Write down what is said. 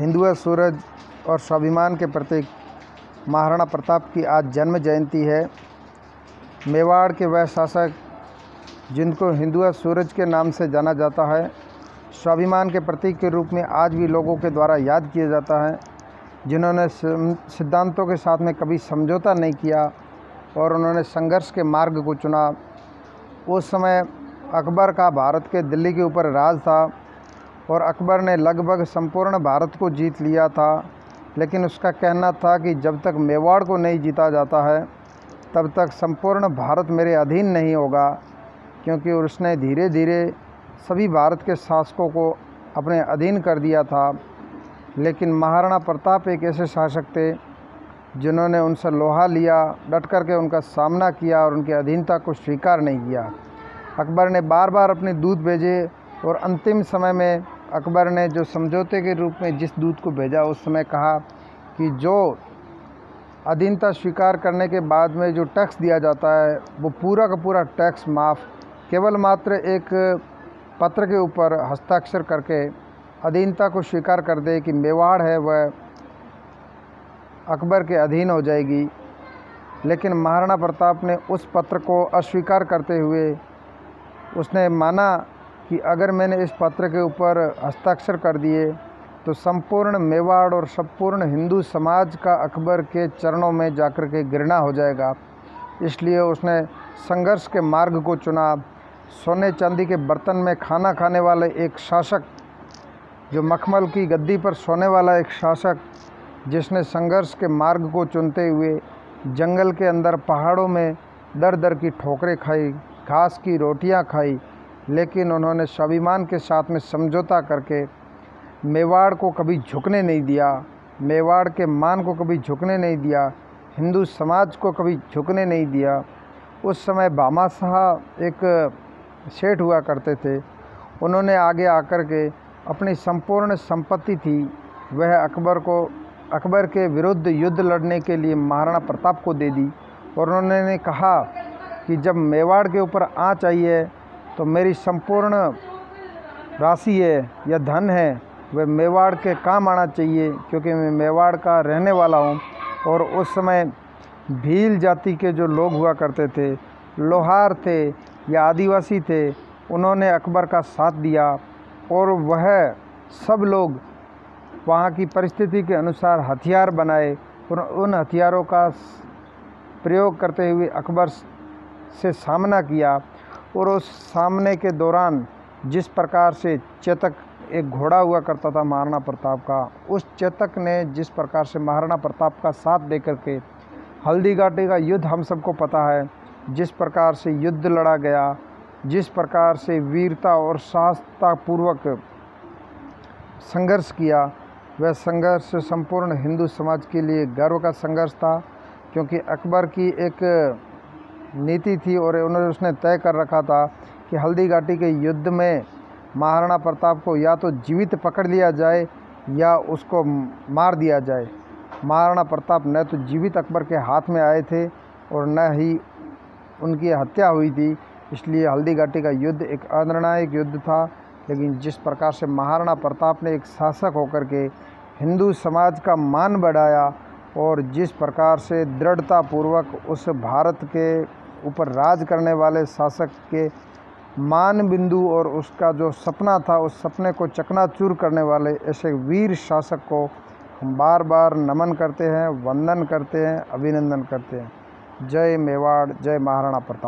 हिंदुआ सूरज और स्वाभिमान के प्रतीक महाराणा प्रताप की आज जन्म जयंती है। मेवाड़ के वह शासक, जिनको हिंदुआ सूरज के नाम से जाना जाता है, स्वाभिमान के प्रतीक के रूप में आज भी लोगों के द्वारा याद किया जाता है, जिन्होंने सिद्धांतों के साथ में कभी समझौता नहीं किया और उन्होंने संघर्ष के मार्ग को चुना। उस समय अकबर का भारत के दिल्ली के ऊपर राज था। और अकबर ने लगभग संपूर्ण भारत को जीत लिया था। लेकिन उसका कहना था कि जब तक मेवाड़ को नहीं जीता जाता है, तब तक संपूर्ण भारत मेरे अधीन नहीं होगा, क्योंकि उसने धीरे धीरे सभी भारत के शासकों को अपने अधीन कर दिया था। लेकिन महाराणा प्रताप एक ऐसे शासक थे, जिन्होंने उनसे लोहा लिया, डट कर के उनका सामना किया और उनकी अधीनता को स्वीकार नहीं किया। अकबर ने बार बार अपने दूत भेजे और अंतिम समय में अकबर ने जो समझौते के रूप में जिस दूत को भेजा, उस समय कहा कि जो अधीनता स्वीकार करने के बाद में जो टैक्स दिया जाता है, वो पूरा का पूरा टैक्स माफ़, केवल मात्र एक पत्र के ऊपर हस्ताक्षर करके अधीनता को स्वीकार कर दे कि मेवाड़ है, वह अकबर के अधीन हो जाएगी। लेकिन महाराणा प्रताप ने उस पत्र को अस्वीकार करते हुए उसने माना कि अगर मैंने इस पत्र के ऊपर हस्ताक्षर कर दिए तो संपूर्ण मेवाड़ और संपूर्ण हिंदू समाज का अकबर के चरणों में जाकर के गिरना हो जाएगा। इसलिए उसने संघर्ष के मार्ग को चुना। सोने चांदी के बर्तन में खाना खाने वाले एक शासक, जो मखमल की गद्दी पर सोने वाला एक शासक, जिसने संघर्ष के मार्ग को चुनते हुए जंगल के अंदर पहाड़ों में दर दर की ठोकरें खाई, घास की रोटियाँ खाई लेकिन उन्होंने स्वाभिमान के साथ में समझौता करके मेवाड़ को कभी झुकने नहीं दिया, मेवाड़ के मान को कभी झुकने नहीं दिया, हिंदू समाज को कभी झुकने नहीं दिया। उस समय बामा शाह एक सेठ हुआ करते थे। उन्होंने आगे आकर के अपनी संपूर्ण संपत्ति थी। वह अकबर को, अकबर के विरुद्ध युद्ध लड़ने के लिए महाराणा प्रताप को दे दी और उन्होंने कहा कि जब मेवाड़ के ऊपर आँच आई चाहिए तो मेरी संपूर्ण राशि है, या धन है, वह मेवाड़ के काम आना चाहिए, क्योंकि मैं मेवाड़ का रहने वाला हूँ। और उस समय भील जाति के जो लोग हुआ करते थे, लोहार थे, या आदिवासी थे, उन्होंने अकबर का साथ दिया। और वह सब लोग वहाँ की परिस्थिति के अनुसार हथियार बनाए और उन हथियारों का प्रयोग करते हुए अकबर से सामना किया। और उस सामने के दौरान जिस प्रकार से चेतक एक घोड़ा हुआ करता था महाराणा प्रताप का, उस चेतक ने जिस प्रकार से महाराणा प्रताप का साथ दे के हल्दी घाटी का युद्ध हम सबको पता है। जिस प्रकार से युद्ध लड़ा गया, जिस प्रकार से वीरता और साहसतापूर्वक संघर्ष किया, वह संघर्ष संपूर्ण हिंदू समाज के लिए गर्व का संघर्ष था, क्योंकि अकबर की एक नीति थी और उन्होंने उसने तय कर रखा था कि हल्दी घाटी के युद्ध में महाराणा प्रताप को या तो जीवित पकड़ लिया जाए या उसको मार दिया जाए। महाराणा प्रताप न तो जीवित अकबर के हाथ में आए थे और न ही उनकी हत्या हुई थी, इसलिए हल्दी घाटी का युद्ध एक अनिर्णायक युद्ध था। लेकिन जिस प्रकार से महाराणा प्रताप ने एक शासक होकर के हिंदू समाज का मान बढ़ाया और जिस प्रकार से दृढ़तापूर्वक उस भारत के ऊपर राज करने वाले शासक के मान बिंदु और उसका जो सपना था, उस सपने को चकनाचूर करने वाले ऐसे वीर शासक को हम बार बार नमन करते हैं, वंदन करते हैं, अभिनंदन करते हैं। जय मेवाड़, जय महाराणा प्रताप।